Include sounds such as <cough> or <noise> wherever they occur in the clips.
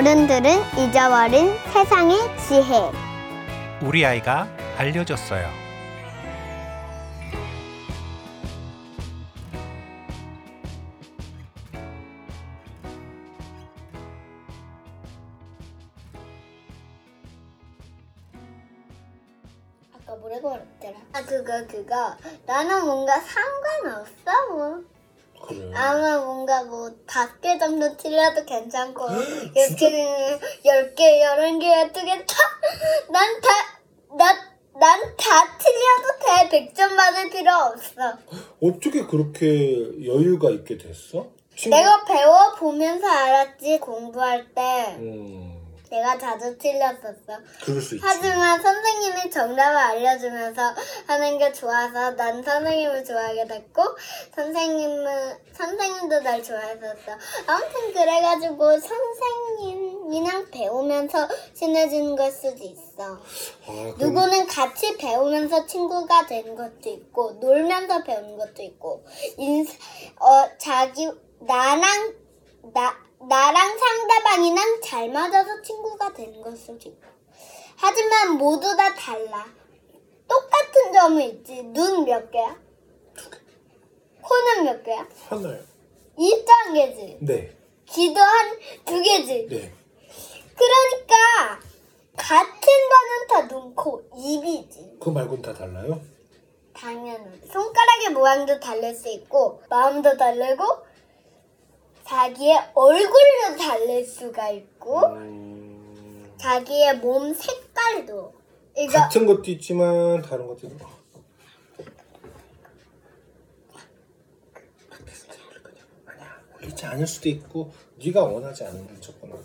어른들은 잊어버린 세상의 지혜. 우리 아이가 알려줬어요. 아까 뭐라고 말했더라? 아 그거 그거 나는 뭔가 상관없어 뭐 그래. 아마 뭔가 뭐 다섯 개 정도 틀려도 괜찮고 이렇게 열개 열한 개 뜨겠다 난다난난 다 틀려도 돼. 100점 받을 필요 없어. 어떻게 그렇게 여유가 있게 됐어? 친구- 내가 배워 보면서 알았지 공부할 때. 음, 내가 자주 틀렸었어 그럴 수 있지. 하지만 선생님이 정답을 알려주면서 하는 게 좋아서 난 선생님을 좋아하게 됐고 선생님은 선생님도 날 좋아했었어. 아무튼 그래가지고 선생님이랑 배우면서 친해지는 걸 수도 있어. 아, 그럼 누구는 같이 배우면서 친구가 되는 것도 있고 놀면서 배우는 것도 있고 인, 어 자기 나랑 나 나랑 상대방이랑 잘 맞아서 친구가 되는 걸 수도 있고 하지만 모두 다 달라 똑같은 점은 있지 눈 몇 개야? 코는 몇 개야? 하나요. 입도 한 개지 네, 귀도 한 두 개지 네. 그러니까 같은 거는 다 눈, 코, 입이지 그 말고는 다 달라요? 당연하지. 손가락의 모양도 다를 수 있고 마음도 다르고 자기의 얼굴도 다를 수가 있고 음, 자기의 몸 색깔도 이거 같은 것도 있지만 다른 것도 있고. 아니야, 올리지 않을 수도 있고 네가 원하지 않는 조건은.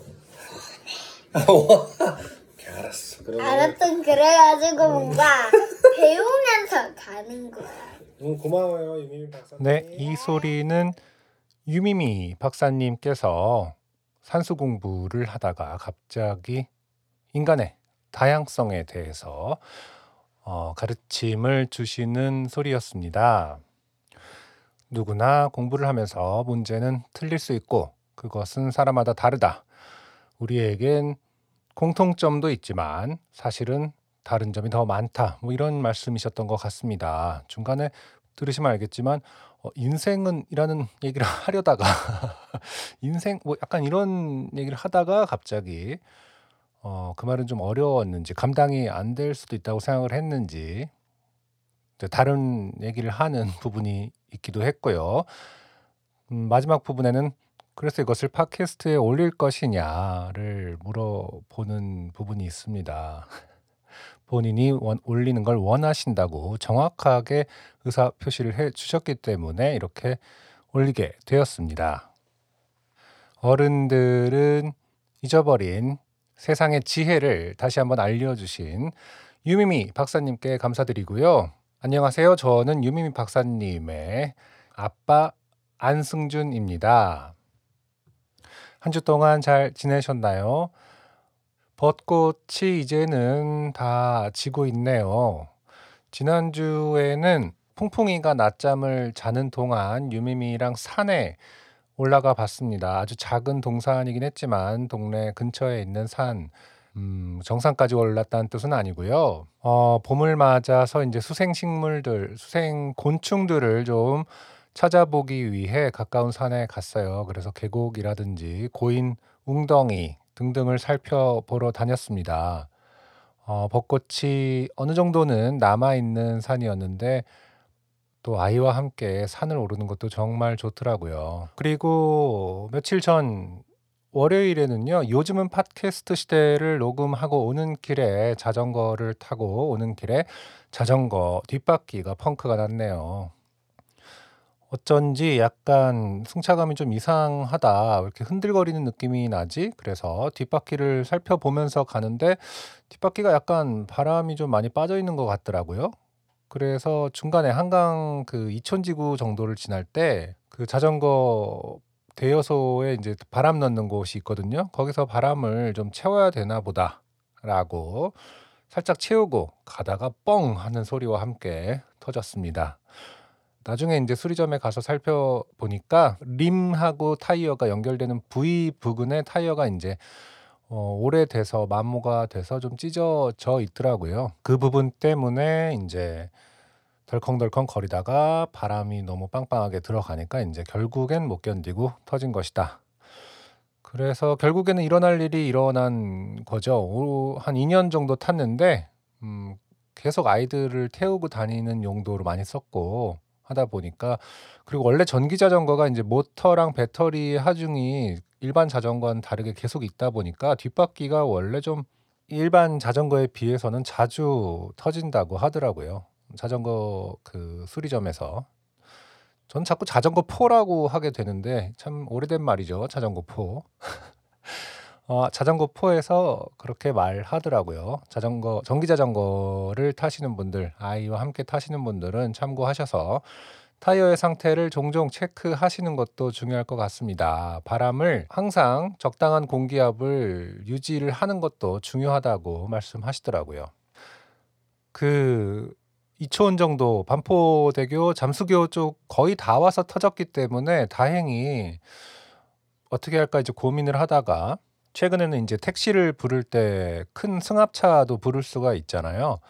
오케이, <laughs> 알았어. 그러면 알았던 그래가지고 뭔가 배우면서 가는 거야. 음, 고마워요, 유미미 박사님. 네, 이 소리는 유미미 박사님께서 산수 공부를 하다가 갑자기 인간의 다양성에 대해서 어, 가르침을 주시는 소리였습니다. 누구나 공부를 하면서 문제는 틀릴 수 있고 그것은 사람마다 다르다. 우리에겐 공통점도 있지만 사실은 다른 점이 더 많다. 뭐 이런 말씀이셨던 것 같습니다. 중간에 들으시면 알겠지만 어, 인생은이라는 얘기를 <laughs> 하려다가 <laughs> 인생 뭐 약간 이런 얘기를 하다가 갑자기 어, 그 말은 좀 어려웠는지 감당이 안 될 수도 있다고 생각을 했는지 다른 얘기를 하는 <laughs> 부분이 있기도 했고요. 음, 마지막 부분에는 그래서 이것을 팟캐스트에 올릴 것이냐를 물어보는 부분이 있습니다. 본인이 원- 올리는 걸 원하신다고 정확하게 의사 표시를 해 주셨기 때문에 이렇게 올리게 되었습니다. 어른들은 잊어버린 세상의 지혜를 다시 한번 알려주신 유미미 박사님께 감사드리고요. 안녕하세요. 저는 유미미 박사님의 아빠 안승준입니다. 한 주 동안 잘 지내셨나요? 벚꽃이 이제는 다 지고 있네요. 지난주에는 풍풍이가 낮잠을 자는 동안 유미미랑 산에 올라가 봤습니다. 아주 작은 동산이긴 했지만 동네 근처에 있는 산, 음, 정상까지 올랐다는 뜻은 아니고요. 어, 봄을 맞아서 이제 수생 식물들, 수생 곤충들을 좀 찾아보기 위해 가까운 산에 갔어요. 그래서 계곡이라든지 고인 웅덩이 등등을 살펴보러 다녔습니다. 어, 벚꽃이 어느 정도는 남아있는 산이었는데 또 아이와 함께 산을 오르는 것도 정말 좋더라고요. 그리고 며칠 전 월요일에는요, 요즘은 팟캐스트 시대를 녹음하고 오는 길에 자전거를 타고 오는 길에 자전거 뒷바퀴가 펑크가 났네요. 어쩐지 약간 승차감이 좀 이상하다. 왜 이렇게 흔들거리는 느낌이 나지? 그래서 뒷바퀴를 살펴보면서 가는데 뒷바퀴가 약간 바람이 좀 많이 빠져 있는 것 같더라고요. 그래서 중간에 한강 그 이촌지구 정도를 지날 때 그 자전거 대여소에 이제 바람 넣는 곳이 있거든요. 거기서 바람을 좀 채워야 되나 보다라고 살짝 채우고 가다가 뻥 하는 소리와 함께 터졌습니다. 나중에 이제 수리점에 가서 살펴보니까 림하고 타이어가 연결되는 V 부근에 타이어가 이제 어, 오래돼서 마모가 돼서 좀 찢어져 있더라고요. 그 부분 때문에 이제 덜컹덜컹 거리다가 바람이 너무 빵빵하게 들어가니까 이제 결국엔 못 견디고 터진 것이다. 그래서 결국에는 일어날 일이 일어난 거죠. 오, 한 2년 정도 탔는데 음, 계속 아이들을 태우고 다니는 용도로 많이 썼고 하다 보니까 그리고 원래 전기 자전거가 이제 모터랑 배터리 하중이 일반 자전거와는 다르게 계속 있다 보니까 뒷바퀴가 원래 좀 일반 자전거에 비해서는 자주 터진다고 하더라고요. 자전거 그 수리점에서. 전 자꾸 자전거 포라고 하게 되는데 참 오래된 말이죠. 자전거 포. <laughs> 어, 자전거 포에서 그렇게 말하더라고요. 자전거 전기 자전거를 타시는 분들, 아이와 함께 타시는 분들은 참고하셔서 타이어의 상태를 종종 체크하시는 것도 중요할 것 같습니다. 바람을 항상 적당한 공기압을 유지를 하는 것도 중요하다고 말씀하시더라고요. 그 이촌 정도 반포대교 잠수교 쪽 거의 다 와서 터졌기 때문에 다행히 어떻게 할까 이제 고민을 하다가 최근에는 이제 택시를 부를 때 큰 승합차도 부를 수가 있잖아요.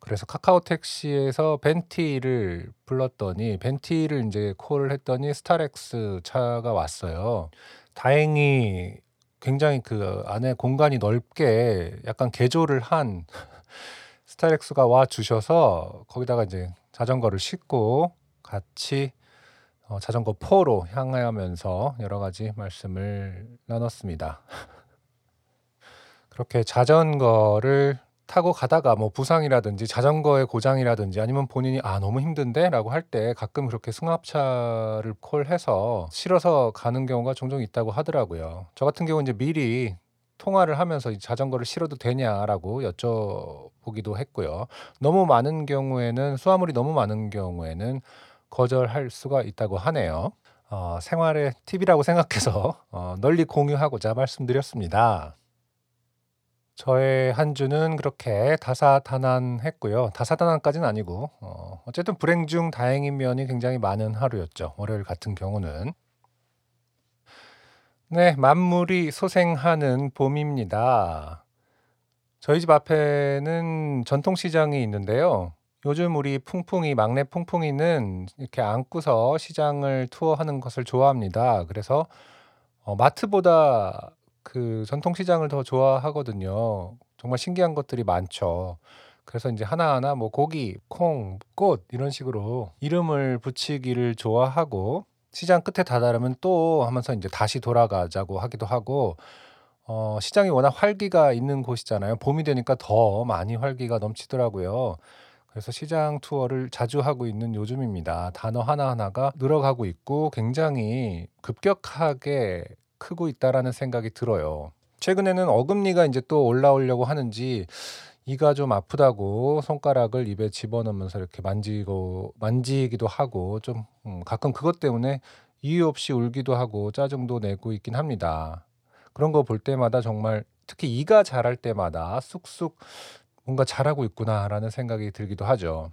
그래서 카카오 택시에서 벤티를 불렀더니 벤티를 이제 콜을 했더니 스타렉스 차가 왔어요. 다행히 굉장히 그 안에 공간이 넓게 약간 개조를 한 <laughs> 스타렉스가 와 주셔서 거기다가 이제 자전거를 싣고 같이 어, 자전거 포로 향하면서 여러 가지 말씀을 나눴습니다. <laughs> 그렇게 자전거를 타고 가다가 뭐 부상이라든지 자전거의 고장이라든지 아니면 본인이 아 너무 힘든데라고 할 때 가끔 그렇게 승합차를 콜해서 실어서 가는 경우가 종종 있다고 하더라고요. 저 같은 경우 이제 미리 통화를 하면서 이 자전거를 실어도 되냐라고 여쭤보기도 했고요. 너무 많은 경우에는 수화물이 너무 많은 경우에는 거절할 수가 있다고 하네요. 어, 생활의 팁이라고 생각해서 어, 널리 공유하고자 말씀드렸습니다. 저의 한 주는 그렇게 다사다난했고요. 다사다난까지는 아니고 어, 어쨌든 불행 중 다행인 면이 굉장히 많은 하루였죠. 월요일 같은 경우는. 네, 만물이 소생하는 봄입니다. 저희 집 앞에는 전통시장이 있는데요. 요즘 우리 풍풍이, 막내 풍풍이는 이렇게 안고서 시장을 투어하는 것을 좋아합니다. 그래서 어, 마트보다 그 전통 시장을 더 좋아하거든요. 정말 신기한 것들이 많죠. 그래서 이제 하나하나 뭐 고기, 콩, 꽃 이런 식으로 이름을 붙이기를 좋아하고 시장 끝에 다다르면 또 하면서 이제 다시 돌아가자고 하기도 하고 어, 시장이 워낙 활기가 있는 곳이잖아요. 봄이 되니까 더 많이 활기가 넘치더라고요. 그래서 시장 투어를 자주 하고 있는 요즘입니다. 단어 하나하나가 늘어가고 있고 굉장히 급격하게 크고 있다라는 생각이 들어요. 최근에는 어금니가 이제 또 올라오려고 하는지 이가 좀 아프다고 손가락을 입에 집어넣으면서 이렇게 만지고 만지기도 하고 좀 음, 가끔 그것 때문에 이유 없이 울기도 하고 짜증도 내고 있긴 합니다. 그런 거 볼 때마다 정말 특히 이가 자랄 때마다 쑥쑥 뭔가 잘하고 있구나라는 생각이 들기도 하죠.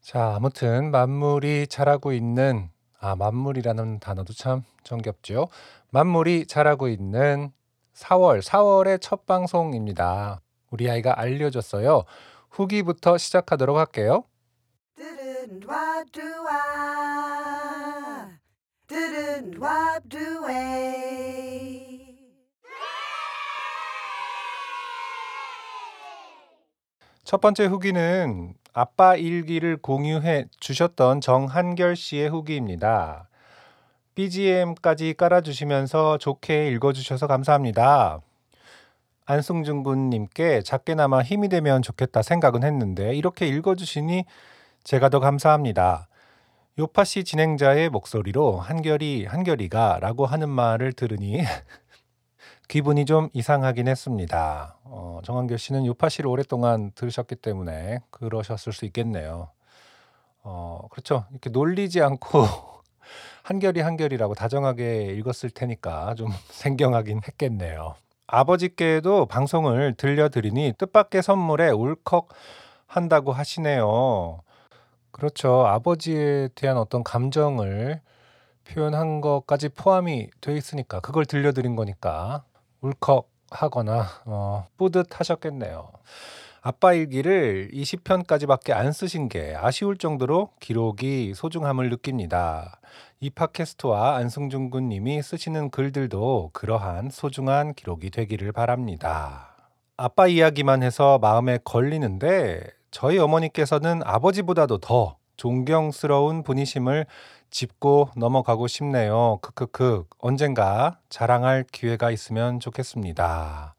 자, 아무튼 만물이 자라고 있는 아, 만물이라는 단어도 참 정겹죠. 만물이 자라고 있는 4월, 4월의 첫 방송입니다. 우리 아이가 알려줬어요. 후기부터 시작하도록 할게요. 첫 번째 후기는 아빠 일기를 공유해 주셨던 정한결 씨의 후기입니다. BGM까지 깔아주시면서 좋게 읽어주셔서 감사합니다. 안승준 군님께 작게나마 힘이 되면 좋겠다 생각은 했는데 이렇게 읽어주시니 제가 더 감사합니다. 요파시 진행자의 목소리로 한결이 한결이가 라고 하는 말을 들으니 <laughs> 기분이 좀 이상하긴 했습니다. 어, 정한결 씨는 요파시를 오랫동안 들으셨기 때문에 그러셨을 수 있겠네요. 어, 그렇죠. 이렇게 놀리지 않고 <laughs> 한결이 한결이라고 다정하게 읽었을 테니까 좀 <laughs> 생경하긴 했겠네요. 아버지께도 방송을 들려드리니 뜻밖의 선물에 울컥 한다고 하시네요. 그렇죠. 아버지에 대한 어떤 감정을 표현한 것까지 포함이 돼 있으니까 그걸 들려드린 거니까 울컥하거나 어, 뿌듯하셨겠네요. 아빠 일기를 20편까지밖에 안 쓰신 게 아쉬울 정도로 기록이 소중함을 느낍니다. 이 팟캐스트와 안승준 군님이 쓰시는 글들도 그러한 소중한 기록이 되기를 바랍니다. 아빠 이야기만 해서 마음에 걸리는데 저희 어머니께서는 아버지보다도 더 존경스러운 분이심을 짚고 넘어가고 싶네요. 크크크. 언젠가 자랑할 기회가 있으면 좋겠습니다.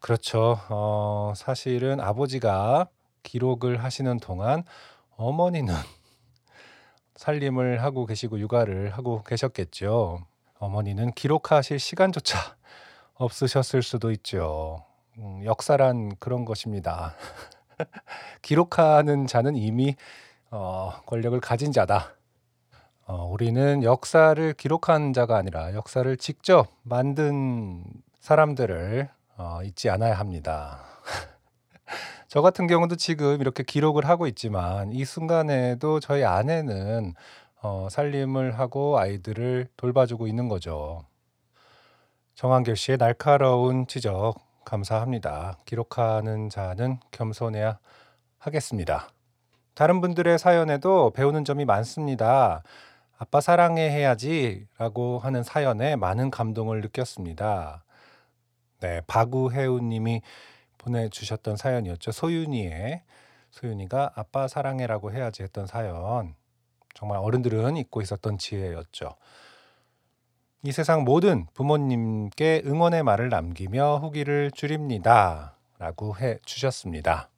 그렇죠. 어, 사실은 아버지가 기록을 하시는 동안 어머니는 <laughs> 살림을 하고 계시고 육아를 하고 계셨겠죠. 어머니는 기록하실 시간조차 없으셨을 수도 있죠. 음, 역사란 그런 것입니다. <laughs> 기록하는 자는 이미 어, 권력을 가진 자다. 어, 우리는 역사를 기록한 자가 아니라 역사를 직접 만든 사람들을 어, 잊지 않아야 합니다. <laughs> 저 같은 경우도 지금 이렇게 기록을 하고 있지만 이 순간에도 저희 아내는 어, 살림을 하고 아이들을 돌봐주고 있는 거죠. 정한결 씨의 날카로운 지적 감사합니다. 기록하는 자는 겸손해야 하겠습니다. 다른 분들의 사연에도 배우는 점이 많습니다. 아빠 사랑해 해야지 라고 하는 사연에 많은 감동을 느꼈습니다. 네, 박우혜우 님이 보내주셨던 사연이었죠. 소윤이의 소윤이가 아빠 사랑해라고 해야지 했던 사연. 정말 어른들은 잊고 있었던 지혜였죠. 이 세상 모든 부모님께 응원의 말을 남기며 후기를 줄입니다. 라고 해 주셨습니다.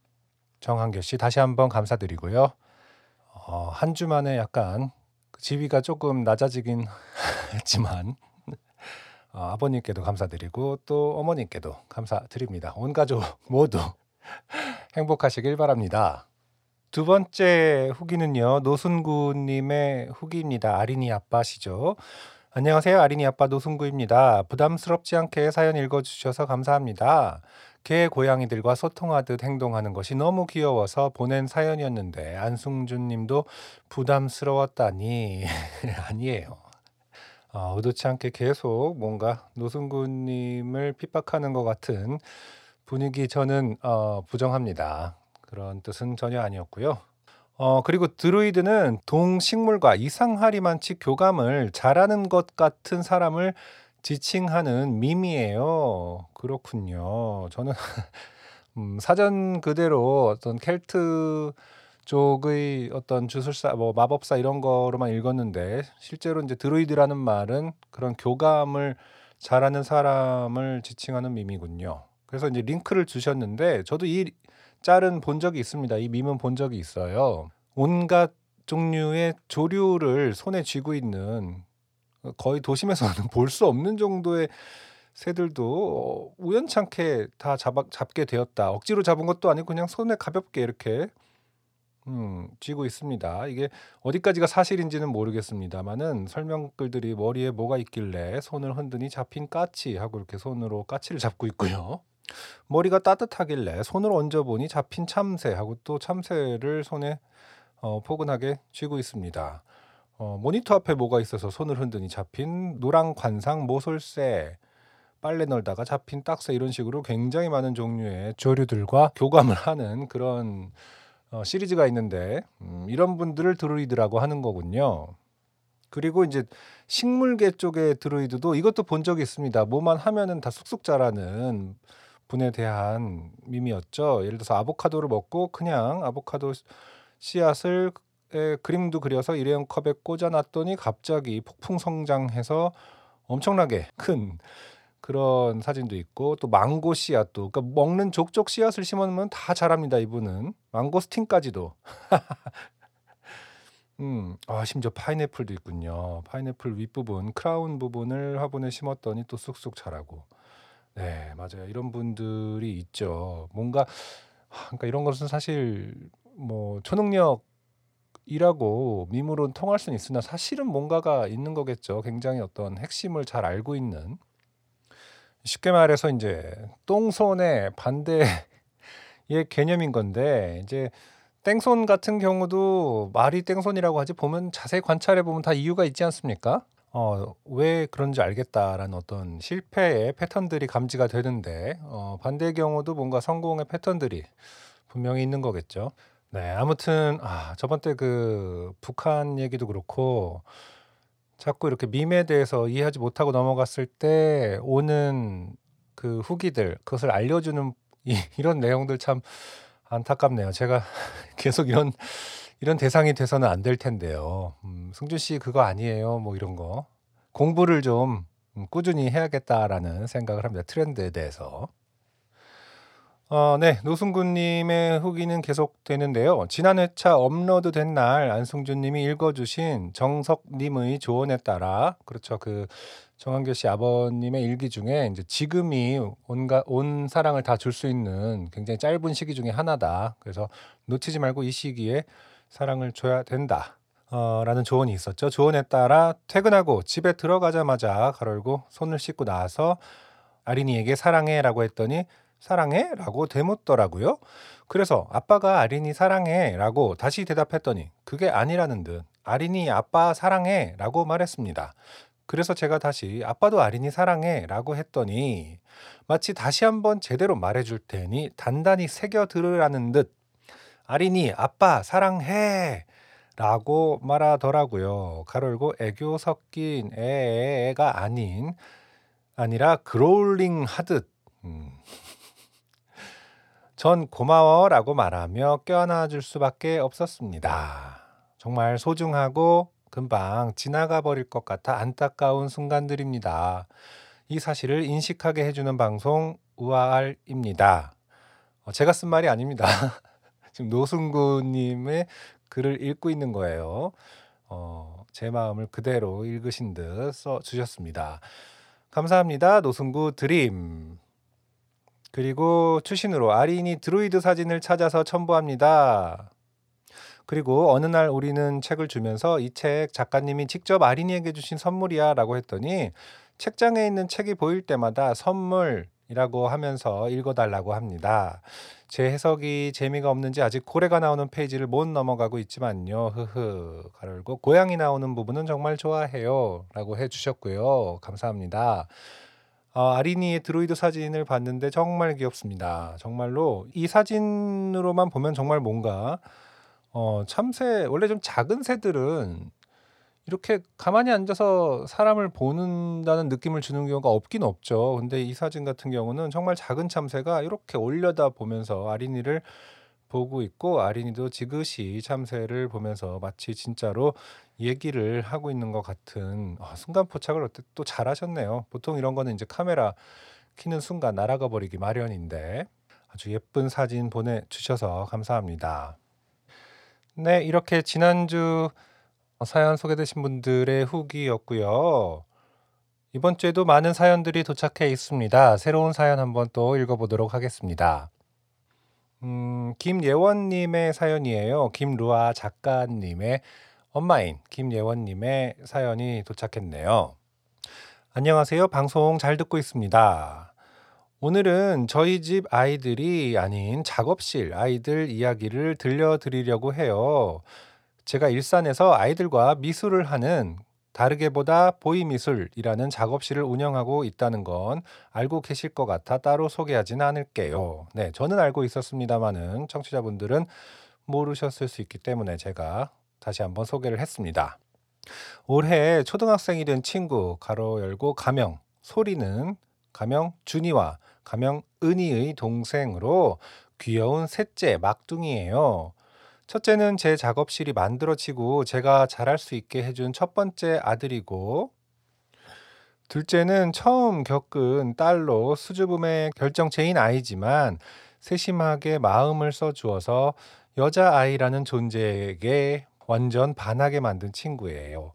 정한결 씨 다시 한번 감사드리고요. 어, 한 주 만에 약간 그 지위가 조금 낮아지긴 <laughs> 했지만 어, 아버님께도 감사드리고 또 어머님께도 감사드립니다. 온 가족 모두 행복하시길 바랍니다. 두 번째 후기는요. 노순구님의 후기입니다. 아린이 아빠시죠. 안녕하세요. 아린이 아빠 노순구입니다. 부담스럽지 않게 사연 읽어주셔서 감사합니다. 개 고양이들과 소통하듯 행동하는 것이 너무 귀여워서 보낸 사연이었는데 안승준 님도 부담스러웠다니 <laughs> 아니에요. 어, 의도치 않게 계속 뭔가 노승구 님을 핍박하는 것 같은 분위기 저는 어, 부정합니다. 그런 뜻은 전혀 아니었고요. 어, 그리고 드루이드는 동식물과 이상하리만치 교감을 잘하는 것 같은 사람을 지칭하는 밈이에요. 그렇군요. 저는 <laughs> 음, 사전 그대로 어떤 켈트 쪽의 어떤 주술사, 뭐 마법사 이런 거로만 읽었는데 실제로 이제 드루이드라는 말은 그런 교감을 잘하는 사람을 지칭하는 밈이군요. 그래서 이제 링크를 주셨는데 저도 이 짤은 본 적이 있습니다. 이 밈은 본 적이 있어요. 온갖 종류의 조류를 손에 쥐고 있는 거의 도심에서는 <laughs> 볼 수 없는 정도의 새들도 어, 우연찮게 다 잡아, 잡게 되었다. 억지로 잡은 것도 아니고 그냥 손에 가볍게 이렇게 음, 쥐고 있습니다. 이게 어디까지가 사실인지는 모르겠습니다만은 설명글들이 머리에 뭐가 있길래 손을 흔드니 잡힌 까치 하고 이렇게 손으로 까치를 잡고 있고요. 머리가 따뜻하길래 손을 얹어보니 잡힌 참새 하고 또 참새를 손에 어, 포근하게 쥐고 있습니다. 어, 모니터 앞에 뭐가 있어서 손을 흔드니 잡힌 노랑 관상 모솔새 빨래 널다가 잡힌 딱새 이런 식으로 굉장히 많은 종류의 조류들과 교감을 하는 그런 어, 시리즈가 있는데 음, 이런 분들을 드루이드라고 하는 거군요. 그리고 이제 식물계 쪽의 드루이드도 이것도 본 적이 있습니다. 뭐만 하면은 다 쑥쑥 자라는 분에 대한 밈이었죠. 예를 들어서 아보카도를 먹고 그냥 아보카도 씨앗을 에, 그림도 그려서 일회용 컵에 꽂아놨더니 갑자기 폭풍 성장해서 엄청나게 큰 그런 사진도 있고 또 망고 씨앗도. 그러니까 먹는 족족 씨앗을 심으면 다 자랍니다 이분은. 망고스틴까지도. <laughs> 음, 아 심지어 파인애플도 있군요. 파인애플 윗부분 크라운 부분을 화분에 심었더니 또 쑥쑥 자라고. 네 맞아요. 이런 분들이 있죠. 뭔가 그러니까 이런 것은 사실 뭐 초능력 이라고 밈으로 통할 수는 있으나 사실은 뭔가가 있는 거겠죠 굉장히 어떤 핵심을 잘 알고 있는 쉽게 말해서 이제 똥손의 반대의 <laughs> 개념인 건데 이제 땡손 같은 경우도 말이 땡손이라고 하지 보면 자세히 관찰해 보면 다 이유가 있지 않습니까? 어, 왜 그런지 알겠다라는 어떤 실패의 패턴들이 감지가 되는데 어, 반대의 경우도 뭔가 성공의 패턴들이 분명히 있는 거겠죠. 네, 아무튼 아, 저번 때 그 북한 얘기도 그렇고 자꾸 이렇게 밈에 대해서 이해하지 못하고 넘어갔을 때 오는 그 후기들 그것을 알려주는 이, 이런 내용들 참 안타깝네요. 제가 <laughs> 계속 이런 이런 대상이 돼서는 안 될 텐데요. 음, 승준 씨 그거 아니에요. 뭐 이런 거 공부를 좀 음, 꾸준히 해야겠다라는 생각을 합니다. 트렌드에 대해서. 어, 네, 노승구님의 후기는 계속되는데요. 지난 회차 업로드 된 날 안승준님이 읽어주신 정석님의 조언에 따라 그렇죠. 그 정한교 씨 아버님의 일기 중에 이제 지금이 온가 온 사랑을 다 줄 수 있는 굉장히 짧은 시기 중에 하나다. 그래서 놓치지 말고 이 시기에 사랑을 줘야 된다. 어, 라는 조언이 있었죠. 조언에 따라 퇴근하고 집에 들어가자마자 가로 열고 손을 씻고 나와서 아린이에게 사랑해 라고 했더니 사랑해? 라고 되묻더라고요. 그래서 아빠가 아린이 사랑해 라고 다시 대답했더니 그게 아니라는 듯 아린이 아빠 사랑해 라고 말했습니다. 그래서 제가 다시 아빠도 아린이 사랑해 라고 했더니 마치 다시 한번 제대로 말해줄 테니 단단히 새겨 들으라는 듯 아린이 아빠 사랑해 라고 말하더라고요. 가로열고 애교 섞인 애가 아닌 아니라 그롤링 하듯 음. 전 고마워라고 말하며 껴안아 줄 수밖에 없었습니다. 정말 소중하고 금방 지나가 버릴 것 같아 안타까운 순간들입니다. 이 사실을 인식하게 해주는 방송 우아알입니다. 어, 제가 쓴 말이 아닙니다. <laughs> 지금 노승구님의 글을 읽고 있는 거예요. 어, 제 마음을 그대로 읽으신 듯 써 주셨습니다. 감사합니다. 노승구 드림. 그리고 추신으로 아린이 드로이드 사진을 찾아서 첨부합니다. 그리고 어느 날 우리는 책을 주면서 이 책 작가님이 직접 아린이에게 주신 선물이야 라고 했더니 책장에 있는 책이 보일 때마다 선물이라고 하면서 읽어달라고 합니다. 제 해석이 재미가 없는지 아직 고래가 나오는 페이지를 못 넘어가고 있지만요. 흐흐. 가르고 고양이 나오는 부분은 정말 좋아해요. 라고 해주셨고요. 감사합니다. 어, 아린이의 드로이드 사진을 봤는데 정말 귀엽습니다. 정말로 이 사진으로만 보면 정말 뭔가 어, 참새 원래 좀 작은 새들은 이렇게 가만히 앉아서 사람을 보는다는 느낌을 주는 경우가 없긴 없죠. 근데 이 사진 같은 경우는 정말 작은 참새가 이렇게 올려다 보면서 아린이를 보고 있고 아린이도 지그시 참새를 보면서 마치 진짜로 얘기를 하고 있는 것 같은 아, 순간 포착을 어때 또 잘하셨네요. 보통 이런 거는 이제 카메라 키는 순간 날아가 버리기 마련인데 아주 예쁜 사진 보내주셔서 감사합니다. 네, 이렇게 지난주 사연 소개되신 분들의 후기였고요. 이번 주에도 많은 사연들이 도착해 있습니다. 새로운 사연 한번 또 읽어보도록 하겠습니다. 음, 김예원님의 사연이에요. 김루아 작가님의 엄마인 김예원님의 사연이 도착했네요. 안녕하세요. 방송 잘 듣고 있습니다. 오늘은 저희 집 아이들이 아닌 작업실 아이들 이야기를 들려드리려고 해요. 제가 일산에서 아이들과 미술을 하는 다르게보다 보이미술이라는 작업실을 운영하고 있다는 건 알고 계실 것 같아 따로 소개하진 않을게요. 네, 저는 알고 있었습니다만은 청취자분들은 모르셨을 수 있기 때문에 제가 다시 한번 소개를 했습니다. 올해 초등학생이 된 친구 가로 열고 가명 소리는 가명 준이와 가명 은희의 동생으로 귀여운 셋째 막둥이에요. 첫째는 제 작업실이 만들어지고 제가 잘할 수 있게 해준 첫 번째 아들이고 둘째는 처음 겪은 딸로 수줍음의 결정체인 아이지만 세심하게 마음을 써주어서 여자아이라는 존재에게 완전 반하게 만든 친구예요.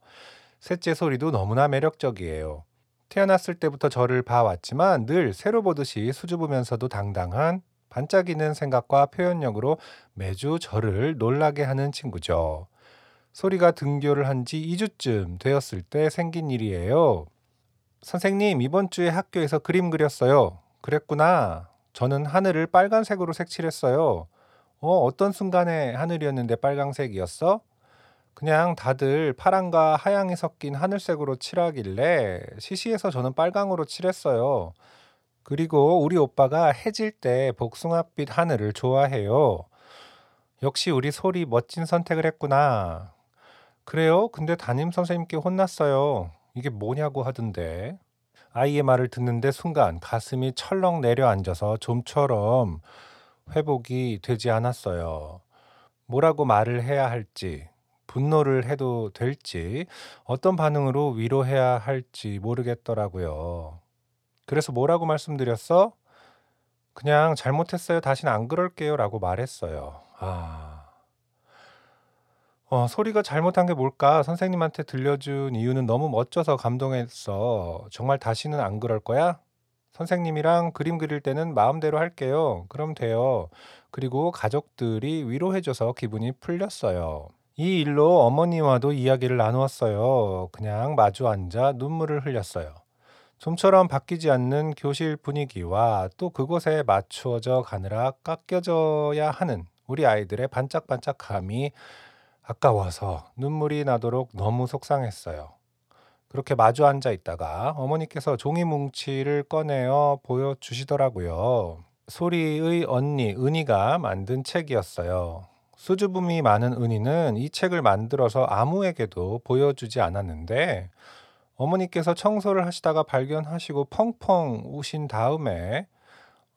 셋째 소리도 너무나 매력적이에요. 태어났을 때부터 저를 봐왔지만 늘 새로 보듯이 수줍으면서도 당당한 반짝이는 생각과 표현력으로 매주 저를 놀라게 하는 친구죠. 소리가 등교를 한 지 2주쯤 되었을 때 생긴 일이에요. 선생님, 이번 주에 학교에서 그림 그렸어요. 그랬구나. 저는 하늘을 빨간색으로 색칠했어요. 어, 어떤 순간에 하늘이었는데 빨강색이었어? 그냥 다들 파랑과 하양이 섞인 하늘색으로 칠하길래 시시해서 저는 빨강으로 칠했어요. 그리고 우리 오빠가 해질 때 복숭아빛 하늘을 좋아해요. 역시 우리 소리 멋진 선택을 했구나. 그래요? 근데 담임 선생님께 혼났어요. 이게 뭐냐고 하던데. 아이의 말을 듣는데 순간 가슴이 철렁 내려앉아서 좀처럼 회복이 되지 않았어요. 뭐라고 말을 해야 할지, 분노를 해도 될지, 어떤 반응으로 위로해야 할지 모르겠더라고요. 그래서 뭐라고 말씀드렸어? 그냥 잘못했어요. 다시는 안 그럴게요. 라고 말했어요. 아. 어, 소리가 잘못한 게 뭘까? 선생님한테 들려준 이유는 너무 멋져서 감동했어. 정말 다시는 안 그럴 거야? 선생님이랑 그림 그릴 때는 마음대로 할게요. 그럼 돼요. 그리고 가족들이 위로해줘서 기분이 풀렸어요. 이 일로 어머니와도 이야기를 나누었어요. 그냥 마주 앉아 눈물을 흘렸어요. 좀처럼 바뀌지 않는 교실 분위기와 또 그곳에 맞추어져 가느라 깎여져야 하는 우리 아이들의 반짝반짝함이 아까워서 눈물이 나도록 너무 속상했어요. 그렇게 마주 앉아 있다가 어머니께서 종이 뭉치를 꺼내어 보여주시더라고요. 소리의 언니 은희가 만든 책이었어요. 수줍음이 많은 은희는 이 책을 만들어서 아무에게도 보여주지 않았는데 어머니께서 청소를 하시다가 발견하시고 펑펑 우신 다음에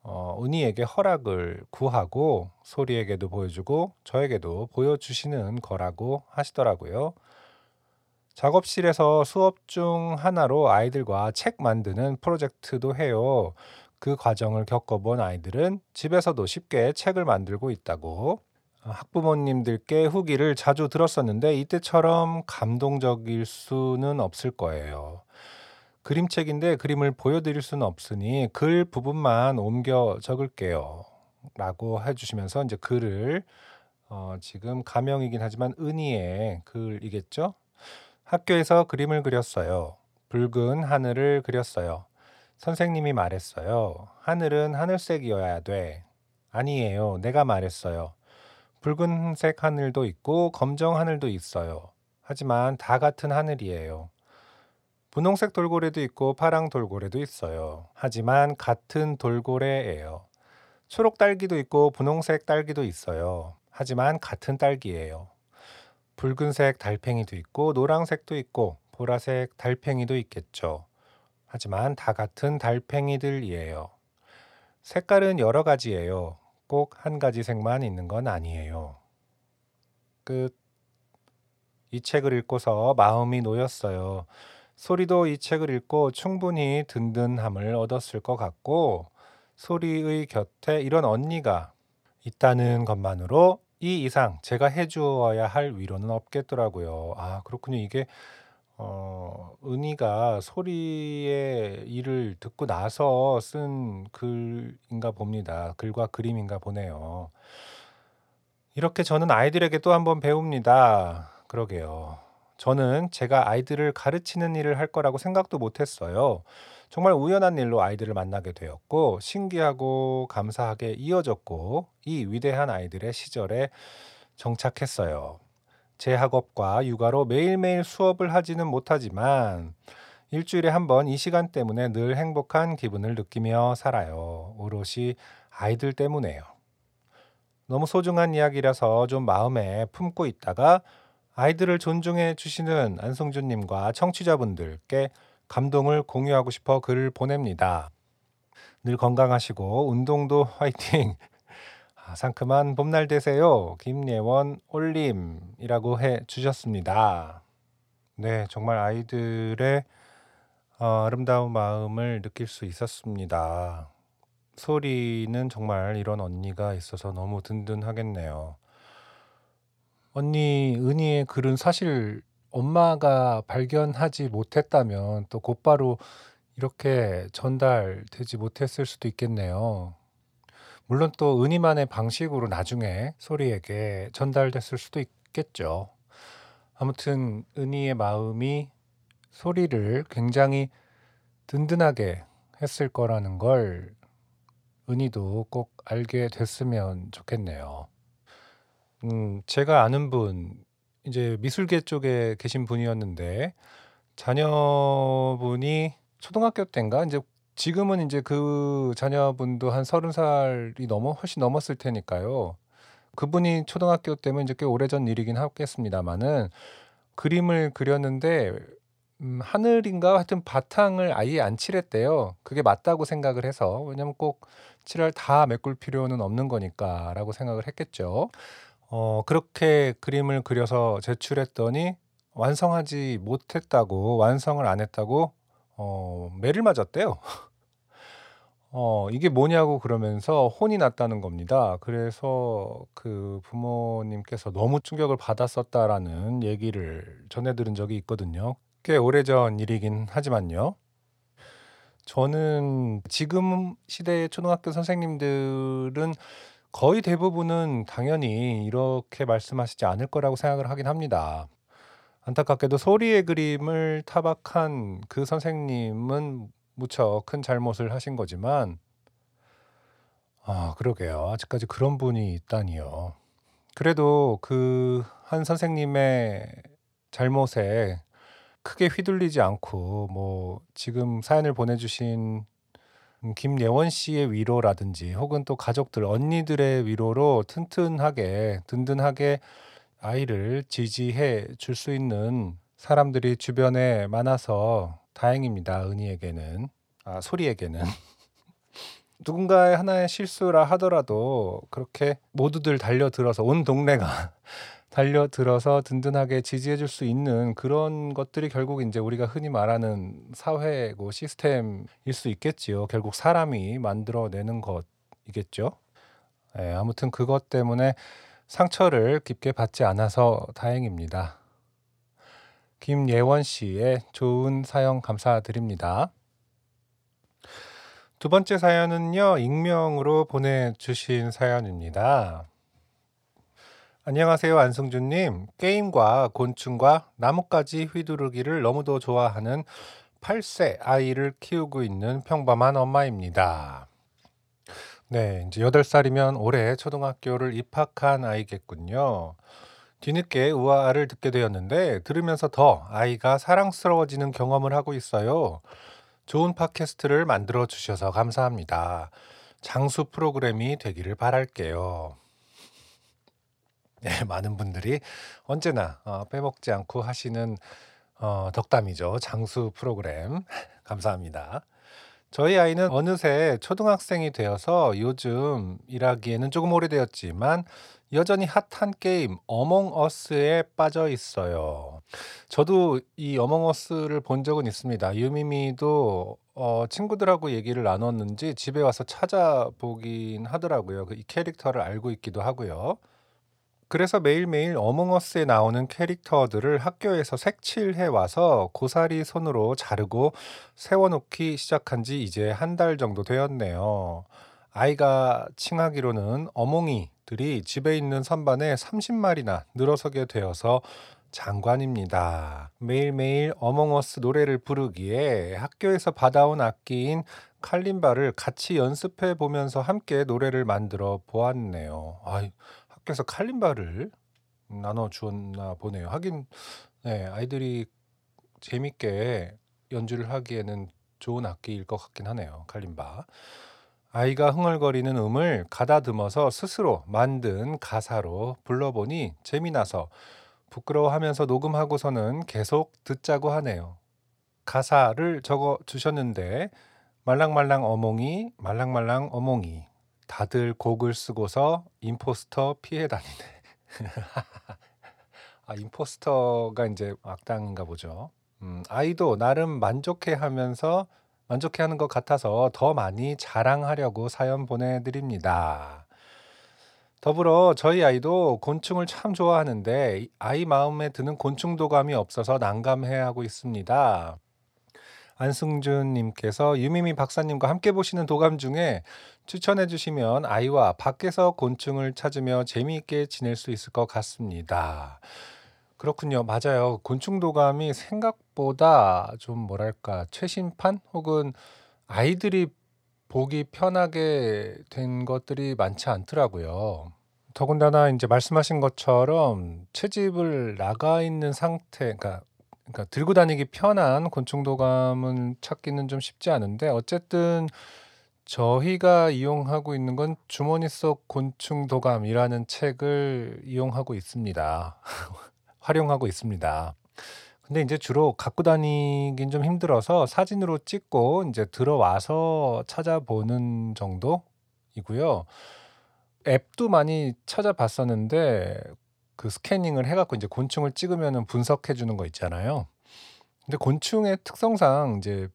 어, 은희에게 허락을 구하고 소리에게도 보여주고 저에게도 보여주시는 거라고 하시더라고요. 작업실에서 수업 중 하나로 아이들과 책 만드는 프로젝트도 해요. 그 과정을 겪어본 아이들은 집에서도 쉽게 책을 만들고 있다고 어, 학부모님들께 후기를 자주 들었었는데 이때처럼 감동적일 수는 없을 거예요. 그림책인데 그림을 보여드릴 수는 없으니 글 부분만 옮겨 적을게요. 라고 해주시면서 이제 글을 어, 지금 가명이긴 하지만 은희의 글이겠죠? 학교에서 그림을 그렸어요. 붉은 하늘을 그렸어요. 선생님이 말했어요. 하늘은 하늘색이어야 돼. 아니에요. 내가 말했어요. 붉은색 하늘도 있고 검정 하늘도 있어요. 하지만 다 같은 하늘이에요. 분홍색 돌고래도 있고 파랑 돌고래도 있어요. 하지만 같은 돌고래예요. 초록 딸기도 있고 분홍색 딸기도 있어요. 하지만 같은 딸기예요. 붉은색 달팽이도 있고 노란색도 있고 보라색 달팽이도 있겠죠. 하지만 다 같은 달팽이들이에요. 색깔은 여러 가지예요. 꼭 한 가지 색만 있는 건 아니에요. 끝. 이 책을 읽고서 마음이 놓였어요. 소리도 이 책을 읽고 충분히 든든함을 얻었을 것 같고, 소리의 곁에 이런 언니가 있다는 것만으로 이 이상 제가 해주어야 할 위로는 없겠더라고요. 아, 그렇군요. 이게 어, 은희가 소리의 일을 듣고 나서 쓴 글인가 봅니다. 글과 그림인가 보네요. 이렇게 저는 아이들에게 또 한번 배웁니다. 그러게요. 저는 제가 아이들을 가르치는 일을 할 거라고 생각도 못 했어요. 정말 우연한 일로 아이들을 만나게 되었고, 신기하고 감사하게 이어졌고, 이 위대한 아이들의 시절에 정착했어요. 제 학업과 육아로 매일매일 수업을 하지는 못하지만, 일주일에 한 번 이 시간 때문에 늘 행복한 기분을 느끼며 살아요. 오롯이 아이들 때문에요. 너무 소중한 이야기라서 좀 마음에 품고 있다가 아이들을 존중해 주시는 안성준님과 청취자분들께 감동을 공유하고 싶어 글을 보냅니다. 늘 건강하시고 운동도 화이팅! 아, 상큼한 봄날 되세요. 김예원 올림이라고 해 주셨습니다. 네, 정말 아이들의 어, 아름다운 마음을 느낄 수 있었습니다. 소리는 정말 이런 언니가 있어서 너무 든든하겠네요. 언니 은희의 글은 사실 엄마가 발견하지 못했다면 또 곧바로 이렇게 전달되지 못했을 수도 있겠네요. 물론 또 은희만의 방식으로 나중에 소리에게 전달됐을 수도 있겠죠. 아무튼 은희의 마음이 소리를 굉장히 든든하게 했을 거라는 걸 은희도 꼭 알게 됐으면 좋겠네요. 음, 제가 아는 분 이제 미술계 쪽에 계신 분이었는데 자녀분이 초등학교 때인가 이제 지금은 이제 그 자녀분도 한 서른 살이 넘어 훨씬 넘었을 테니까요. 그분이 초등학교 때면 이제 꽤 오래전 일이긴 하겠습니다마는 그림을 그렸는데 음, 하늘인가 하여튼 바탕을 아예 안 칠했대요. 그게 맞다고 생각을 해서 왜냐면 꼭 칠할 다 메꿀 필요는 없는 거니까라고 생각을 했겠죠. 어, 그렇게 그림을 그려서 제출했더니 완성하지 못했다고 완성을 안 했다고 어, 매를 맞았대요. <laughs> 어, 이게 뭐냐고 그러면서 혼이 났다는 겁니다. 그래서 그 부모님께서 너무 충격을 받았었다라는 얘기를 전해 들은 적이 있거든요. 꽤 오래전 일이긴 하지만요. 저는 지금 시대의 초등학교 선생님들은 거의 대부분은 당연히 이렇게 말씀하시지 않을 거라고 생각을 하긴 합니다. 안타깝게도 소리의 그림을 타박한 그 선생님은 무척 큰 잘못을 하신 거지만 아, 그러게요. 아직까지 그런 분이 있다니요. 그래도 그 한 선생님의 잘못에 크게 휘둘리지 않고 뭐 지금 사연을 보내주신 음, 김예원 씨의 위로라든지 혹은 또 가족들 언니들의 위로로 튼튼하게 든든하게 아이를 지지해 줄 수 있는 사람들이 주변에 많아서 다행입니다. 은희에게는 아 소리에게는 <laughs> 누군가의 하나의 실수라 하더라도 그렇게 모두들 달려들어서 온 동네가 <laughs> 달려들어서 든든하게 지지해 줄 수 있는 그런 것들이 결국 이제 우리가 흔히 말하는 사회고 시스템일 수 있겠지요. 결국 사람이 만들어내는 것이겠죠. 예, 아무튼 그것 때문에 상처를 깊게 받지 않아서 다행입니다. 김예원 씨의 좋은 사연 감사드립니다. 두 번째 사연은요, 익명으로 보내주신 사연입니다. 안녕하세요, 안승준님. 게임과 곤충과 나뭇가지 휘두르기를 너무도 좋아하는 8세 아이를 키우고 있는 평범한 엄마입니다. 네, 이제 8 살이면 올해 초등학교를 입학한 아이겠군요. 뒤늦게 우아를 듣게 되었는데 들으면서 더 아이가 사랑스러워지는 경험을 하고 있어요. 좋은 팟캐스트를 만들어 주셔서 감사합니다. 장수 프로그램이 되기를 바랄게요. 네, 많은 분들이 언제나 어, 빼먹지 않고 하시는 어, 덕담이죠. 장수 프로그램. <laughs> 감사합니다. 저희 아이는 어느새 초등학생이 되어서 요즘 일하기에는 조금 오래되었지만 여전히 핫한 게임 어몽어스에 빠져 있어요. 저도 이 어몽어스를 본 적은 있습니다. 유미미도 어, 친구들하고 얘기를 나눴는지 집에 와서 찾아보긴 하더라고요. 그 이 캐릭터를 알고 있기도 하고요. 그래서 매일매일 어몽어스에 나오는 캐릭터들을 학교에서 색칠해 와서 고사리 손으로 자르고 세워놓기 시작한 지 이제 한 달 정도 되었네요. 아이가 칭하기로는 어몽이들이 집에 있는 선반에 30마리나 늘어서게 되어서 장관입니다. 매일매일 어몽어스 노래를 부르기에 학교에서 받아온 악기인 칼림바를 같이 연습해 보면서 함께 노래를 만들어 보았네요. 아이, 학교에서 칼림바를 나눠 주었나 보네요. 하긴 네, 아이들이 재밌게 연주를 하기에는 좋은 악기일 것 같긴 하네요. 칼림바. 아이가 흥얼거리는 음을 가다듬어서 스스로 만든 가사로 불러보니 재미나서 부끄러워하면서 녹음하고서는 계속 듣자고 하네요. 가사를 적어 주셨는데 말랑말랑 어몽이 말랑말랑 어몽이 다들 곡을 쓰고서 임포스터 피해 다니네. <laughs> 아, 임포스터가 이제 악당인가 보죠. 음, 아이도 나름 만족해 하면서 만족해 하는 것 같아서 더 많이 자랑하려고 사연 보내드립니다. 더불어 저희 아이도 곤충을 참 좋아하는데 아이 마음에 드는 곤충 도감이 없어서 난감해하고 있습니다. 안승준님께서 유미미 박사님과 함께 보시는 도감 중에 추천해 주시면 아이와 밖에서 곤충을 찾으며 재미있게 지낼 수 있을 것 같습니다. 그렇군요. 맞아요. 곤충 도감이 생각보다 좀 뭐랄까 최신판 혹은 아이들이 보기 편하게 된 것들이 많지 않더라고요. 더군다나 이제 말씀하신 것처럼 채집을 나가 있는 상태, 그러니까, 그러니까 들고 다니기 편한 곤충 도감은 찾기는 좀 쉽지 않은데 어쨌든 저희가 이용하고 있는 건 주머니 속 곤충 도감이라는 책을 이용하고 있습니다. <laughs> 활용하고 있습니다. 근데 이제 주로 갖고 다니긴 좀 힘들어서 사진으로 찍고 이제 들어와서 찾아보는 정도이고요. 앱도 많이 찾아봤었는데 그 스캐닝을 해갖고 이제 곤충을 찍으면은 분석해 주는 거 있잖아요. 근데 곤충의 특성상 이제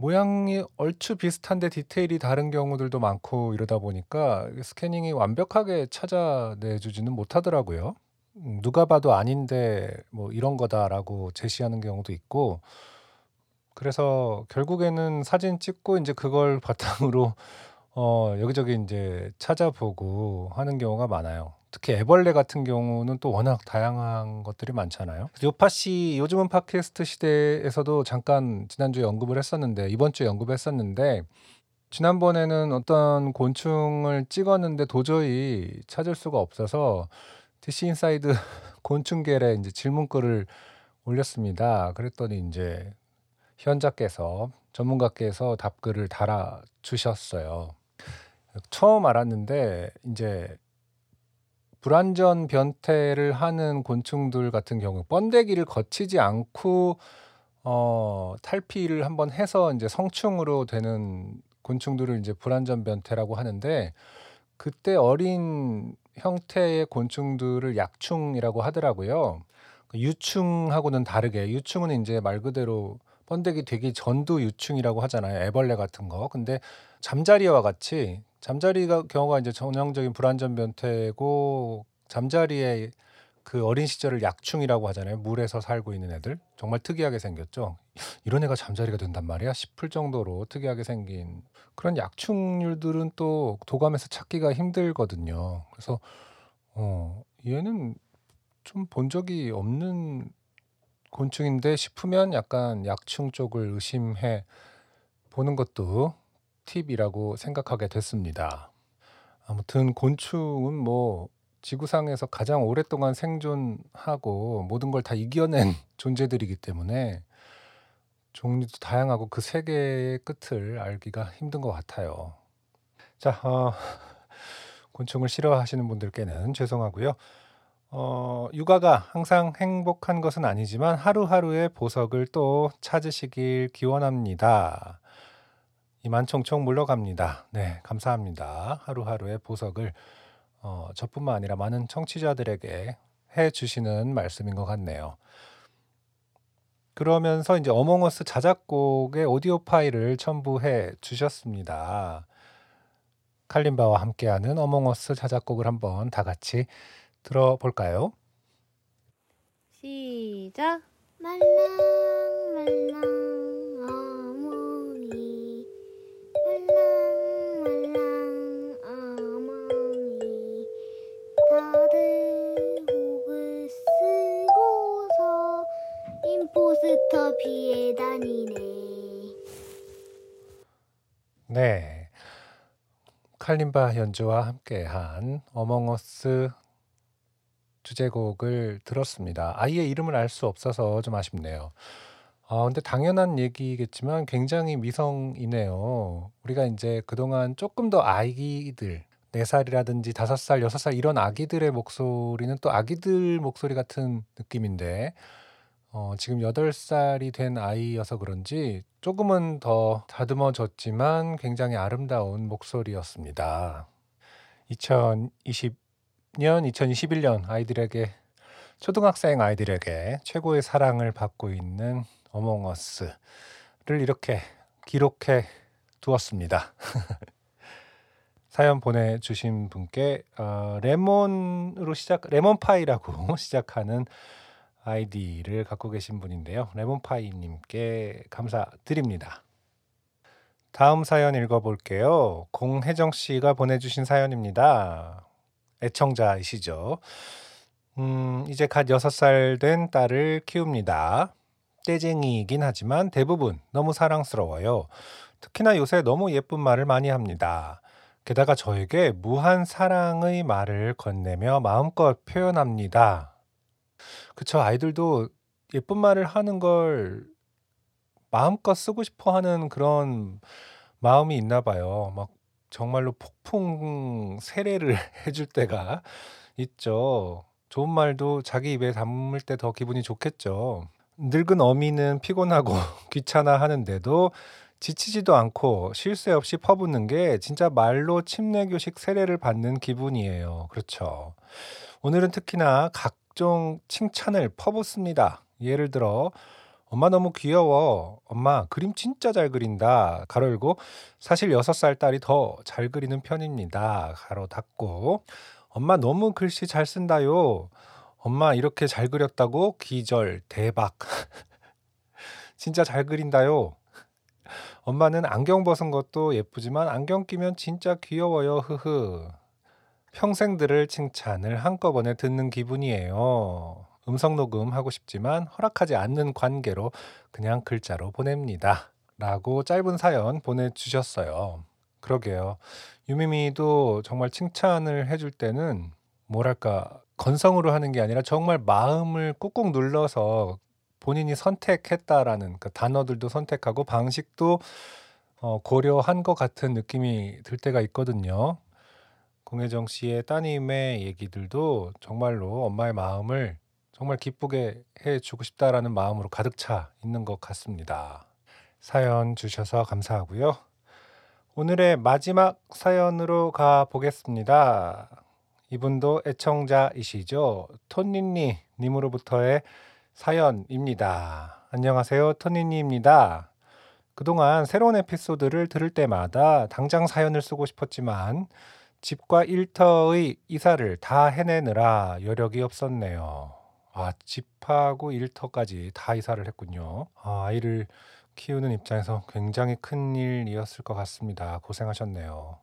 모양이 얼추 비슷한데 디테일이 다른 경우들도 많고 이러다 보니까 스캐닝이 완벽하게 찾아내 주지는 못하더라고요. 음, 누가 봐도 아닌데 뭐 이런 거다라고 제시하는 경우도 있고 그래서 결국에는 사진 찍고 이제 그걸 바탕으로 어 여기저기 인제 찾아보고 하는 경우가 많아요. 특히 애벌레 같은 경우는 또 워낙 다양한 것들이 많잖아요. 요파 씨 요즘은 팟캐스트 시대에서도 잠깐 지난주에 언급을 했었는데 이번 주에 언급했었는데 지난번에는 어떤 곤충을 찍었는데 도저히 찾을 수가 없어서 디시인사이드 <laughs> 곤충갤에 인제 질문글을 올렸습니다. 그랬더니 인제 희원자께서 전문가께서 답글을 달아 주셨어요. 처음 알았는데 인제 불완전 변태를 하는 곤충들 같은 경우 번데기를 거치지 않고 어 탈피를 한번 해서 인제 성충으로 되는 곤충들을 인제 불완전 변태라고 하는데 그때 어린 형태의 곤충들을 약충이라고 하더라고요. 그 유충하고는 다르게 유충은 인제 말 그대로 번데기 되기 전도 유충이라고 하잖아요, 애벌레 같은 거. 근데 잠자리와 같이 잠자리가 경우가 인제 전형적인 불완전 변태고 잠자리의 그 어린 시절을 약충이라고 하잖아요. 물에서 살고 있는 애들. 정말 특이하게 생겼죠. '이런 애가 잠자리가 된단 말이야?' 싶을 정도로 특이하게 생긴 그런 약충류들은 또 도감에서 찾기가 힘들거든요. 그래서 어 '얘는 좀 본 적이 없는 곤충인데.' 싶으면 약간 약충 쪽을 의심해 보는 것도 팁이라고 생각하게 됐습니다. 아무튼 곤충은 뭐 지구상에서 가장 오랫동안 생존하고 모든 걸 다 이겨낸 <laughs> 존재들이기 때문에 종류도 다양하고 그 세계의 끝을 알기가 힘든 것 같아요. 자 어 <laughs> 곤충을 싫어하시는 분들께는 죄송하고요. 어 육아가 항상 행복한 것은 아니지만 하루하루의 보석을 또 찾으시길 기원합니다. 이만 총총 물러갑니다. 네 감사합니다. 하루하루의 보석을 어 저뿐만 아니라 많은 청취자들에게 해 주시는 말씀인 것 같네요. 그러면서 인제 어몽 어스 자작곡의 오디오 파일을 첨부해 주셨습니다. 칼림바와 함께하는 어몽 어스 자작곡을 한번 다 같이 들어 볼까요? 시작. 말랑 말랑 피해 다니네 네. 칼림바 연주와 함께한 어몽 어스 주제곡을 들었습니다. 아이의 이름을 알 수 없어서 좀 아쉽네요. 아 근데 당연한 얘기겠지만 굉장히 미성이네요. 우리가 인제 그동안 쪼끔 더 아기들 4 살이라든지 5 살, 6살 이런 아기들의 목소리는 또 아기들 목소리 같은 느낌인데 어 지금 8 살이 된 아이여서 그런지 조금은 더 다듬어졌지만 굉장히 아름다운 목소리였습니다. 2020년, 2021년 아이들에게 초등학생 아이들에게 최고의 사랑을 받고 있는 어몽 어스를 이렇게 기록해 두었습니다. <laughs> 사연 보내주신 분께 어 레몬으로 시작 레몬파이라고 <laughs> 시작하는 아이디를 갖고 계신 분인데요. 레몬파이 님께 감사드립니다. 다음 사연 읽어 볼게요. 공혜정 씨가 보내주신 사연입니다. 애청자이시죠. 음 이제 갓 6살 된 딸을 키웁니다. 떼쟁이이긴 하지만 대부분 너무 사랑스러워요. 특히나 요새 너무 예쁜 말을 많이 합니다. 게다가 저에게 무한 사랑의 말을 건네며 마음껏 표현합니다. 그쵸. 아이들도 예쁜 말을 하는 걸 마음껏 쓰고 싶어 하는 그런 마음이 있나 봐요. 막 정말로 폭풍 세례를 <laughs> 해 줄 때가 있죠. 좋은 말도 자기 입에 담을 때 더 기분이 좋겠죠. 늙은 어미는 피곤하고 <laughs> 귀찮아 하는데도 지치지도 않고 쉴 새 없이 퍼붓는 게 진짜 말로 침례교식 세례를 받는 기분이에요. 그렇죠. 오늘은 특히나 각 종 칭찬을 퍼붓습니다. 예를 들어 엄마 너무 귀여워. 엄마 그림 진짜 잘 그린다. 가로 열고 사실 6살 딸이 더 잘 그리는 편입니다. 가로 닫고 엄마 너무 글씨 잘 쓴다요. 엄마 이렇게 잘 그렸다고 기절 대박. <laughs> 진짜 잘 그린다요. 엄마는 안경 벗은 것도 예쁘지만 안경 끼면 진짜 귀여워요. 흐흐. 평생들을 칭찬을 한꺼번에 듣는 기분이에요. 음성 녹음 하고 싶지만 허락하지 않는 관계로 그냥 글자로 보냅니다. 라고 짧은 사연 보내주셨어요. 그러게요. 유미미도 정말 칭찬을 해줄 때는 뭐랄까 건성으로 하는 게 아니라 정말 마음을 꾹꾹 눌러서 본인이 선택했다라는 그 단어들도 선택하고 방식도 어, 고려한 것 같은 느낌이 들 때가 있거든요. 공혜정 씨의 따님의 얘기들도 정말로 엄마의 마음을 정말 기쁘게 해주고 싶다라는 마음으로 가득 차 있는 것 같습니다. 사연 주셔서 감사하고요. 오늘의 마지막 사연으로 가 보겠습니다. 이분도 애청자이시죠. 톤니니 님으로부터의 사연입니다. 안녕하세요. 톤니니입니다. 그동안 새로운 에피소드를 들을 때마다 당장 사연을 쓰고 싶었지만 집과 일터의 이사를 다 해내느라 여력이 없었네요. 아, 집하고 일터까지 다 이사를 했군요. 아, 아이를 키우는 입장에서 굉장히 큰 일이었을 것 같습니다. 고생하셨네요.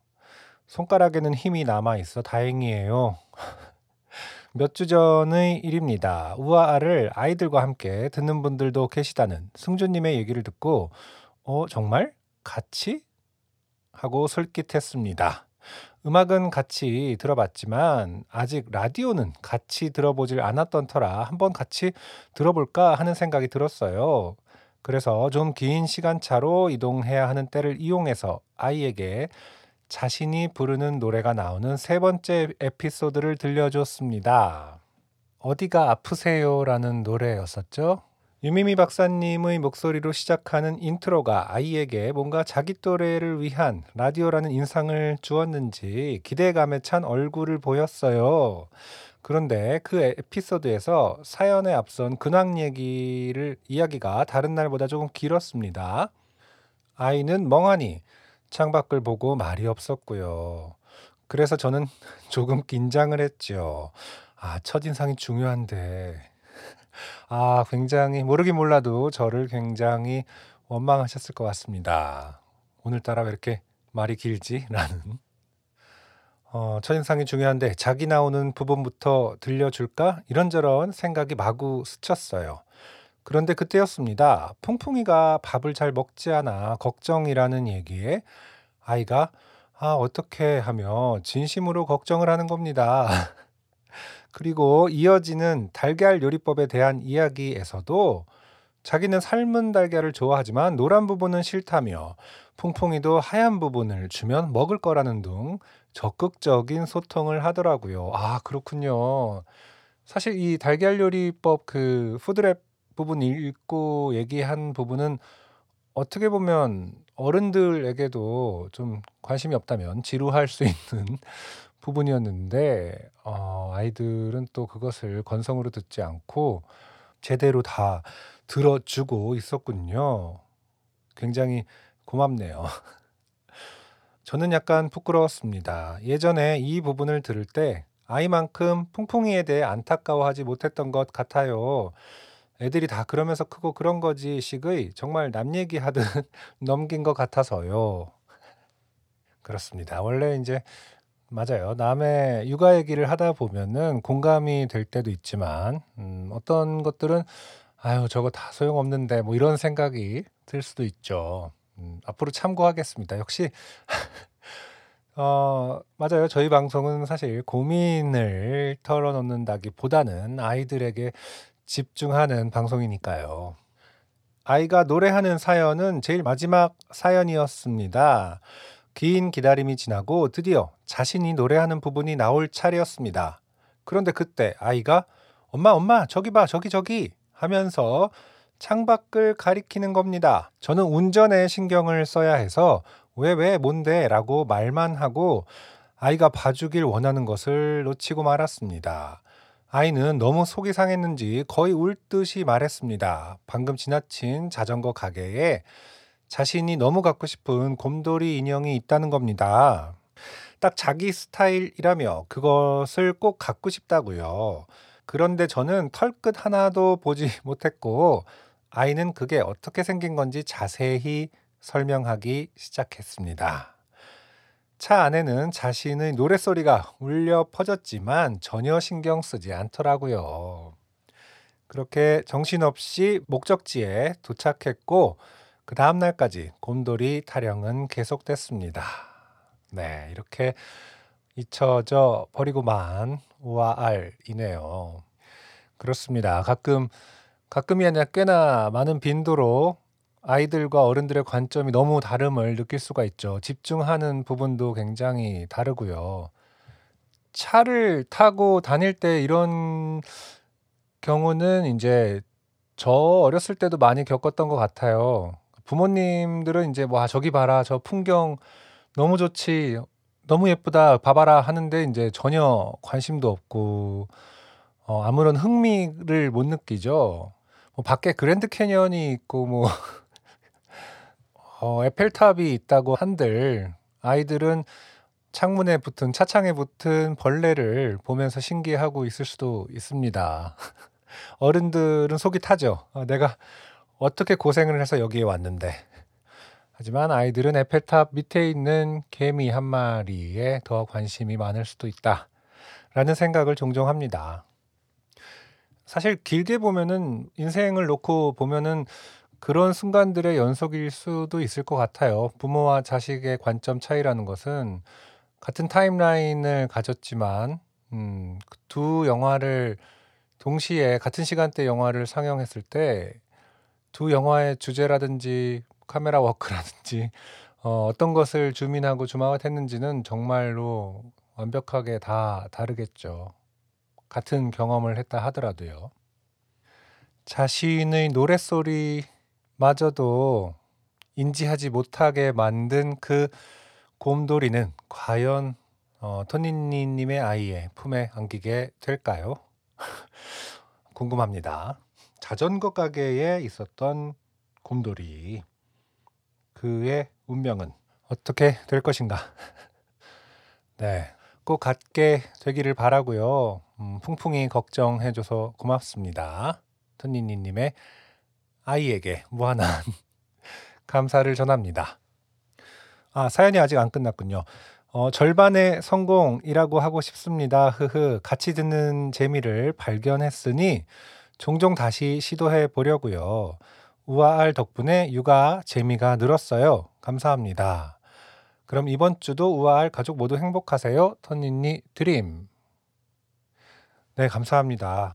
손가락에는 힘이 남아 있어 다행이에요. <laughs> 몇 주 전의 일입니다. 우아를 아이들과 함께 듣는 분들도 계시다는 승주님의 얘기를 듣고, 어, 정말? 같이? 하고 솔깃했습니다. 음악은 같이 들어봤지만 아직 라디오는 같이 들어보질 않았던 터라 한번 같이 들어볼까 하는 생각이 들었어요. 그래서 좀 긴 시간차로 이동해야 하는 때를 이용해서 아이에게 자신이 부르는 노래가 나오는 세 번째 에피소드를 들려줬습니다. 어디가 아프세요라는 노래였었죠. 유미미 박사님의 목소리로 시작하는 인트로가 아이에게 뭔가 자기 또래를 위한 라디오라는 인상을 주었는지 기대감에 찬 얼굴을 보였어요. 그런데 그 에피소드에서 사연에 앞선 근황 얘기를 이야기가 다른 날보다 조금 길었습니다. 아이는 멍하니 창밖을 보고 말이 없었고요. 그래서 저는 <laughs> 조금 긴장을 했죠. 아, 첫인상이 중요한데. 아, 굉장히 모르긴 몰라도 저를 굉장히 원망하셨을 것 같습니다. 오늘따라 왜 이렇게 말이 길지? 라는. 어, 첫인상이 중요한데 자기 나오는 부분부터 들려줄까? 이런저런 생각이 마구 스쳤어요. 그런데 그때였습니다. 풍풍이가 밥을 잘 먹지 않아 걱정이라는 얘기에 아이가 아, 어떻게 하며 진심으로 걱정을 하는 겁니다. <laughs> 그리고 이어지는 달걀 요리법에 대한 이야기에서도 자기는 삶은 달걀을 좋아하지만 노란 부분은 싫다며 풍풍이도 하얀 부분을 주면 먹을 거라는 등 적극적인 소통을 하더라고요. 아, 그렇군요. 사실 이 달걀 요리법 그 푸드랩 부분 읽고 얘기한 부분은 어떻게 보면 어른들에게도 좀 관심이 없다면 지루할 수 있는 부분이었는데 어, 아이들은 또 그것을 건성으로 듣지 않고 제대로 다 들어주고 있었군요. 굉장히 고맙네요. <laughs> 저는 약간 부끄러웠습니다. 예전에 이 부분을 들을 때 아이만큼 풍풍이에 대해 안타까워하지 못했던 것 같아요. 애들이 다 그러면서 크고 그런 거지 식의 정말 남 얘기하듯 <laughs> 넘긴 것 같아서요. 그렇습니다. 원래 이제 맞아요. 남의 육아 얘기를 하다 보면은 공감이 될 때도 있지만 음, 어떤 것들은 아유 저거 다 소용없는데 뭐 이런 생각이 들 수도 있죠. 음, 앞으로 참고하겠습니다. 역시 <laughs> 어, 맞아요. 저희 방송은 사실 고민을 털어놓는다기보다는 아이들에게 집중하는 방송이니까요. 아이가 노래하는 사연은 제일 마지막 사연이었습니다. 긴 기다림이 지나고 드디어 자신이 노래하는 부분이 나올 차례였습니다. 그런데 그때 아이가 엄마, 엄마, 저기 봐, 저기, 저기 하면서 창밖을 가리키는 겁니다. 저는 운전에 신경을 써야 해서 왜, 왜, 뭔데? 라고 말만 하고 아이가 봐주길 원하는 것을 놓치고 말았습니다. 아이는 너무 속이 상했는지 거의 울 듯이 말했습니다. 방금 지나친 자전거 가게에 자신이 너무 갖고 싶은 곰돌이 인형이 있다는 겁니다. 딱 자기 스타일이라며 그것을 꼭 갖고 싶다고요. 그런데 저는 털끝 하나도 보지 <laughs> 못했고 아이는 그게 어떻게 생긴 건지 자세히 설명하기 시작했습니다. 차 안에는 자신의 노랫소리가 울려 퍼졌지만 전혀 신경 쓰지 않더라고요. 그렇게 정신없이 목적지에 도착했고 그 다음 날까지 곰돌이 타령은 계속됐습니다. 네, 이렇게 잊혀져 버리고만 우와 알이네요. 그렇습니다. 가끔 가끔이 아니라 꽤나 많은 빈도로 아이들과 어른들의 관점이 너무 다름을 느낄 수가 있죠. 집중하는 부분도 굉장히 다르고요. 차를 타고 다닐 때 이런 경우는 이제 저 어렸을 때도 많이 겪었던 것 같아요. 부모님들은 이제 뭐 아, 저기 봐라, 저 풍경 너무 좋지, 너무 예쁘다, 봐봐라 하는데 이제 전혀 관심도 없고 어, 아무런 흥미를 못 느끼죠. 뭐 밖에 그랜드 캐년이 있고 뭐 <laughs> 어, 에펠탑이 있다고 한들 아이들은 창문에 붙은 차창에 붙은 벌레를 보면서 신기해하고 있을 수도 있습니다. <laughs> 어른들은 속이 타죠. 아, 내가 어떻게 고생을 해서 여기에 왔는데. 하지만 아이들은 에펠탑 밑에 있는 개미 한 마리에 더 관심이 많을 수도 있다. 라는 생각을 종종 합니다. 사실 길게 보면은 인생을 놓고 보면은 그런 순간들의 연속일 수도 있을 것 같아요. 부모와 자식의 관점 차이라는 것은 같은 타임라인을 가졌지만 음, 그두 영화를 동시에 같은 시간대 영화를 상영했을 때 두 영화의 주제라든지 카메라 워크라든지 어, 어떤 것을 주민하고 주마웃했는지는 정말로 완벽하게 다 다르겠죠. 같은 경험을 했다 하더라도요. 자신의 노랫소리마저도 인지하지 못하게 만든 그 곰돌이는 과연 어, 토니님의 아이의 품에 안기게 될까요? <laughs> 궁금합니다. 자전거 가게에 있었던 곰돌이 그의 운명은 어떻게 될 것인가? <laughs> 네, 꼭 갖게 되기를 바라고요. 음, 풍풍이 걱정해줘서 고맙습니다. 토니니님의 아이에게 무한한 <laughs> 감사를 전합니다. 아, 사연이 아직 안 끝났군요. 어, 절반의 성공이라고 하고 싶습니다. 흐흐. 같이 듣는 재미를 발견했으니 종종 다시 시도해 보려고요. 우아알 덕분에 육아 재미가 늘었어요. 감사합니다. 그럼 이번 주도 우아알 가족 모두 행복하세요. 터니니 드림. 네, 감사합니다.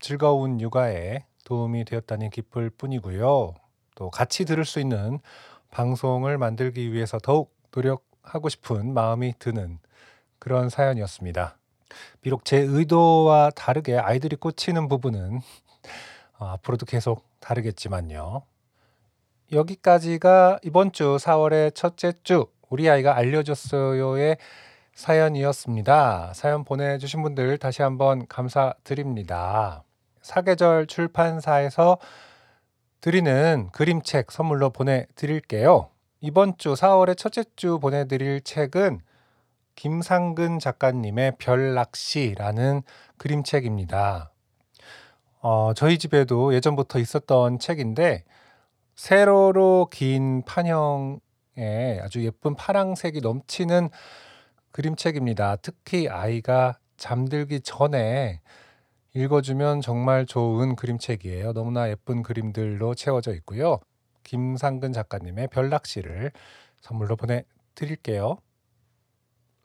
즐거운 육아에 도움이 되었다니 기쁠 뿐이고요. 또 같이 들을 수 있는 방송을 만들기 위해서 더욱 노력하고 싶은 마음이 드는 그런 사연이었습니다. 비록 제 의도와 다르게 아이들이 꽂히는 부분은 어, 앞으로도 계속 다르겠지만요. 여기까지가 이번 주 4월의 첫째 주 우리 아이가 알려줬어요의 사연이었습니다. 사연 보내주신 분들 다시 한번 감사드립니다. 사계절 출판사에서 드리는 그림책 선물로 보내드릴게요. 이번 주 4월의 첫째 주 보내드릴 책은 김상근 작가님의 별낚시라는 그림책입니다. 어, 저희 집에도 예전부터 있었던 책인데 세로로 긴 판형에 아주 예쁜 파랑색이 넘치는 그림책입니다. 특히 아이가 잠들기 전에 읽어주면 정말 좋은 그림책이에요. 너무나 예쁜 그림들로 채워져 있고요. 김상근 작가님의 별낚시를 선물로 보내드릴게요.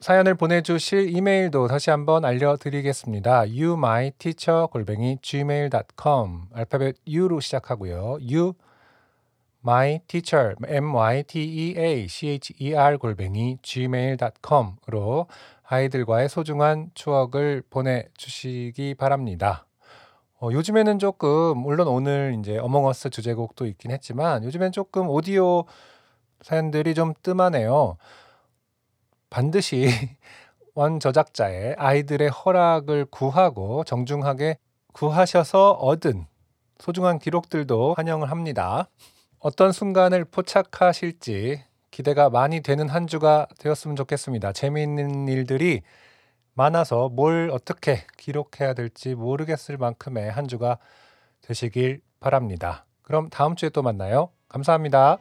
사연을 보내주실 이메일도 다시 한번 알려드리겠습니다. youmyteacher 골뱅이 gmail.com 알파벳 U로 시작하고요. you my teacher m y t e a c h e r 골뱅이 gmail.com으로 아이들과의 소중한 추억을 보내주시기 바랍니다. 어, 요즘에는 조금 물론 오늘 이제 어몽어스 주제곡도 있긴 했지만 요즘엔 조금 오디오 사연들이 좀 뜸하네요. 반드시 <laughs> 원 저작자의 아이들의 허락을 구하고 정중하게 구하셔서 얻은 소중한 기록들도 환영을 합니다. 어떤 순간을 포착하실지 기대가 많이 되는 한 주가 되었으면 좋겠습니다. 재미있는 일들이 많아서 뭘 어떻게 기록해야 될지 모르겠을 만큼의 한 주가 되시길 바랍니다. 그럼 다음 주에 또 만나요. 감사합니다.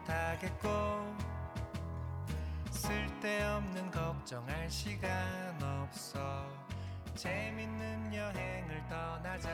못하겠고 쓸데없는 걱정할 시간 없어. 재밌는 여행을 떠나자.